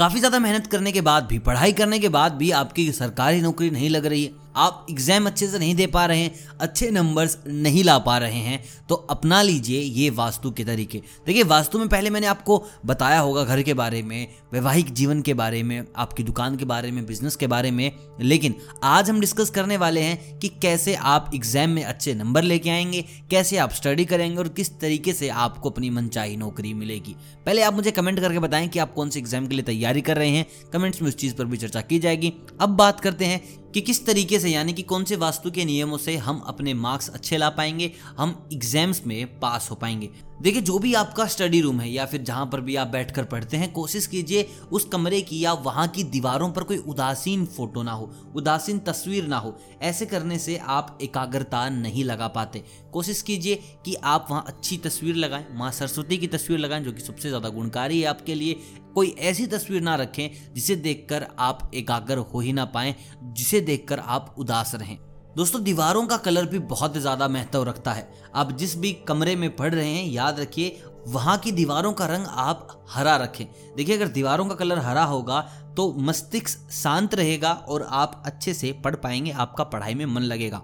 काफ़ी ज़्यादा मेहनत करने के बाद भी, पढ़ाई करने के बाद भी आपकी सरकारी नौकरी नहीं लग रही है। आप एग्ज़ाम अच्छे से नहीं दे पा रहे हैं, अच्छे नंबर्स नहीं ला पा रहे हैं तो अपना लीजिए ये वास्तु के तरीके। देखिए, वास्तु में पहले मैंने आपको बताया होगा घर के बारे में, वैवाहिक जीवन के बारे में, आपकी दुकान के बारे में बिज़नेस के बारे में, लेकिन आज हम डिस्कस करने वाले हैं कि कैसे आप एग्ज़ाम में अच्छे नंबर लेके आएँगे, कैसे आप स्टडी करेंगे और किस तरीके से आपको अपनी मनचाही नौकरी मिलेगी। पहले आप मुझे कमेंट करके बताएँ कि आप कौन से एग्ज़ाम के लिए तैयारी कर रहे हैं। कमेंट्स में उस चीज़ पर भी चर्चा की जाएगी। अब बात करते हैं कि किस तरीके से, यानी कि कौन से वास्तु के नियमों से हम अपने मार्क्स अच्छे ला पाएँगे, हम एग्ज़ाम्स में पास हो पाएँगे। देखिए, जो भी आपका स्टडी रूम है या फिर जहाँ पर भी आप बैठकर पढ़ते हैं, कोशिश कीजिए उस कमरे की या वहाँ की दीवारों पर कोई उदासीन फ़ोटो ना हो, उदासीन तस्वीर ना हो। ऐसे करने से आप एकाग्रता नहीं लगा पाते। कोशिश कीजिए कि आप वहाँ अच्छी तस्वीर लगाएँ, माँ सरस्वती की तस्वीर लगाएँ, जो कि सबसे ज़्यादा गुणकारी है आपके लिए। कोई ऐसी तस्वीर ना रखें जिसे देखकर आप एकाग्र हो ही ना पाएँ, जिसे देखकर आप उदास रहें। दोस्तों, दीवारों का कलर भी बहुत ज़्यादा महत्व रखता है। आप जिस भी कमरे में पढ़ रहे हैं, याद रखिए, वहाँ की दीवारों का रंग आप हरा रखें। देखिए, अगर दीवारों का कलर हरा होगा तो मस्तिष्क शांत रहेगा और आप अच्छे से पढ़ पाएँगे, आपका पढ़ाई में मन लगेगा।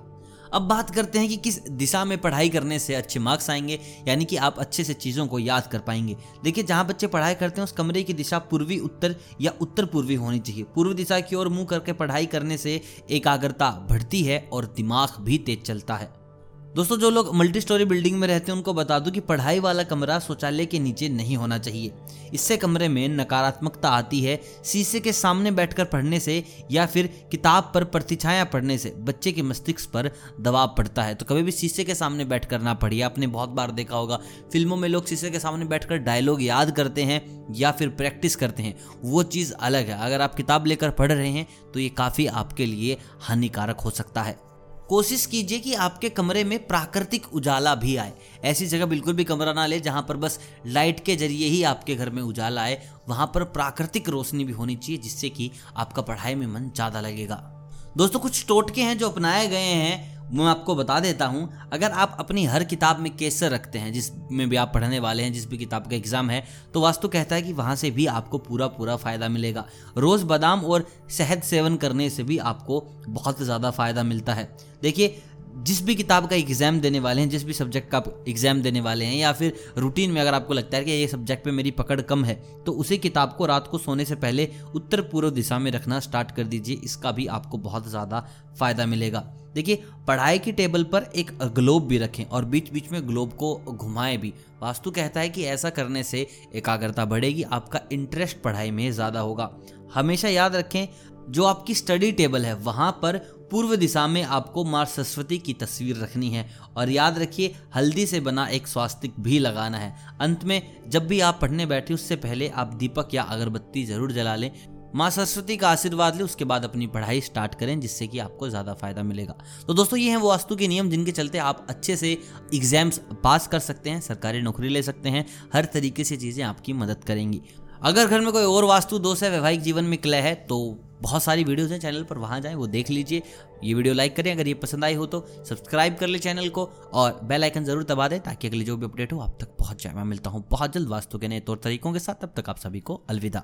अब बात करते हैं कि किस दिशा में पढ़ाई करने से अच्छे मार्क्स आएँगे, यानी कि आप अच्छे से चीज़ों को याद कर पाएँगे। देखिए, जहाँ बच्चे पढ़ाई करते हैं, उस कमरे की दिशा पूर्वी, उत्तर या उत्तर पूर्वी होनी चाहिए। पूर्व दिशा की ओर मुँह करके पढ़ाई करने से एकाग्रता बढ़ती है और दिमाग भी तेज चलता है। दोस्तों, जो लोग मल्टी स्टोरी बिल्डिंग में रहते हैं, उनको बता दूँ कि पढ़ाई वाला कमरा शौचालय के नीचे नहीं होना चाहिए। इससे कमरे में नकारात्मकता आती है, शीशे के सामने बैठकर पढ़ने से या फिर किताब पर प्रतिछाया पढ़ने से बच्चे के मस्तिष्क पर दबाव पड़ता है। तो कभी भी शीशे के सामने बैठकर ना पढ़िए। आपने बहुत बार देखा होगा, फ़िल्मों में लोग शीशे के सामने बैठकर डायलॉग याद करते हैं या फिर प्रैक्टिस करते हैं। वो चीज़ अलग है। अगर आप किताब लेकर पढ़ रहे हैं तो ये काफ़ी आपके लिए हानिकारक हो सकता है। कोशिश कीजिए कि आपके कमरे में प्राकृतिक उजाला भी आए। ऐसी जगह बिल्कुल भी कमरा ना ले जहाँ पर बस लाइट के ज़रिए ही आपके घर में उजाला आए। वहाँ पर प्राकृतिक रोशनी भी होनी चाहिए, जिससे कि आपका पढ़ाई में मन ज़्यादा लगेगा। दोस्तों, कुछ टोटके हैं जो अपनाए गए हैं। मैं आपको बता देता हूँ, अगर आप अपनी हर किताब में केसर रखते हैं जिसमें भी आप पढ़ने वाले हैं, जिस भी किताब का एग्ज़ाम है तो वास्तु कहता है कि वहाँ से भी आपको पूरा पूरा फ़ायदा मिलेगा। रोज़ बादाम और शहद सेवन करने से भी आपको बहुत ज़्यादा फ़ायदा मिलता है। देखिए, जिस भी किताब का एग्ज़ाम देने वाले हैं, जिस भी सब्जेक्ट का एग्ज़ाम देने वाले हैं, या फिर रूटीन में अगर आपको लगता है कि ये सब्जेक्ट पे मेरी पकड़ कम है तो उसी किताब को रात को सोने से पहले उत्तर पूर्व दिशा में रखना स्टार्ट कर दीजिए, इसका भी आपको बहुत ज़्यादा फ़ायदा मिलेगा। देखिए, पढ़ाई की टेबल पर एक ग्लोब भी रखें और बीच बीच में ग्लोब को घुमाएँ भी। वास्तु कहता है कि ऐसा करने से एकाग्रता बढ़ेगी, आपका इंटरेस्ट पढ़ाई में ज़्यादा होगा। हमेशा याद रखें, जो आपकी स्टडी टेबल है, वहाँ पर पूर्व दिशा में आपको माँ सरस्वती की तस्वीर रखनी है। और याद रखिए, हल्दी से बना एक स्वास्तिक भी लगाना है। अंत में, जब भी आप पढ़ने बैठे, उससे पहले आप दीपक या अगरबत्ती ज़रूर जला लें। माँ सरस्वती का आशीर्वाद ले, उसके बाद अपनी पढ़ाई स्टार्ट करें, जिससे कि आपको ज़्यादा फ़ायदा मिलेगा। तो दोस्तों, ये हैं वो वास्तु के नियम, जिनके चलते आप अच्छे से एग्ज़ाम्स पास कर सकते हैं, सरकारी नौकरी ले सकते हैं, हर तरीके से चीज़ें आपकी मदद करेंगी। अगर घर में कोई और वास्तु दोष है, वैवाहिक जीवन में क्लय है तो बहुत सारी वीडियोस हैं चैनल पर, वहाँ जाएँ, वो देख लीजिए। ये वीडियो लाइक करें, अगर ये पसंद आई हो तो सब्सक्राइब कर ले चैनल को, और बेल आइकन ज़रूर दबा दें, ताकि अगली जो भी अपडेट हो, आप तक पहुँच जाए। मैं मिलता हूँ बहुत जल्द वास्तु के नए तौर तरीकों के साथ, तब तक आप सभी को अलविदा।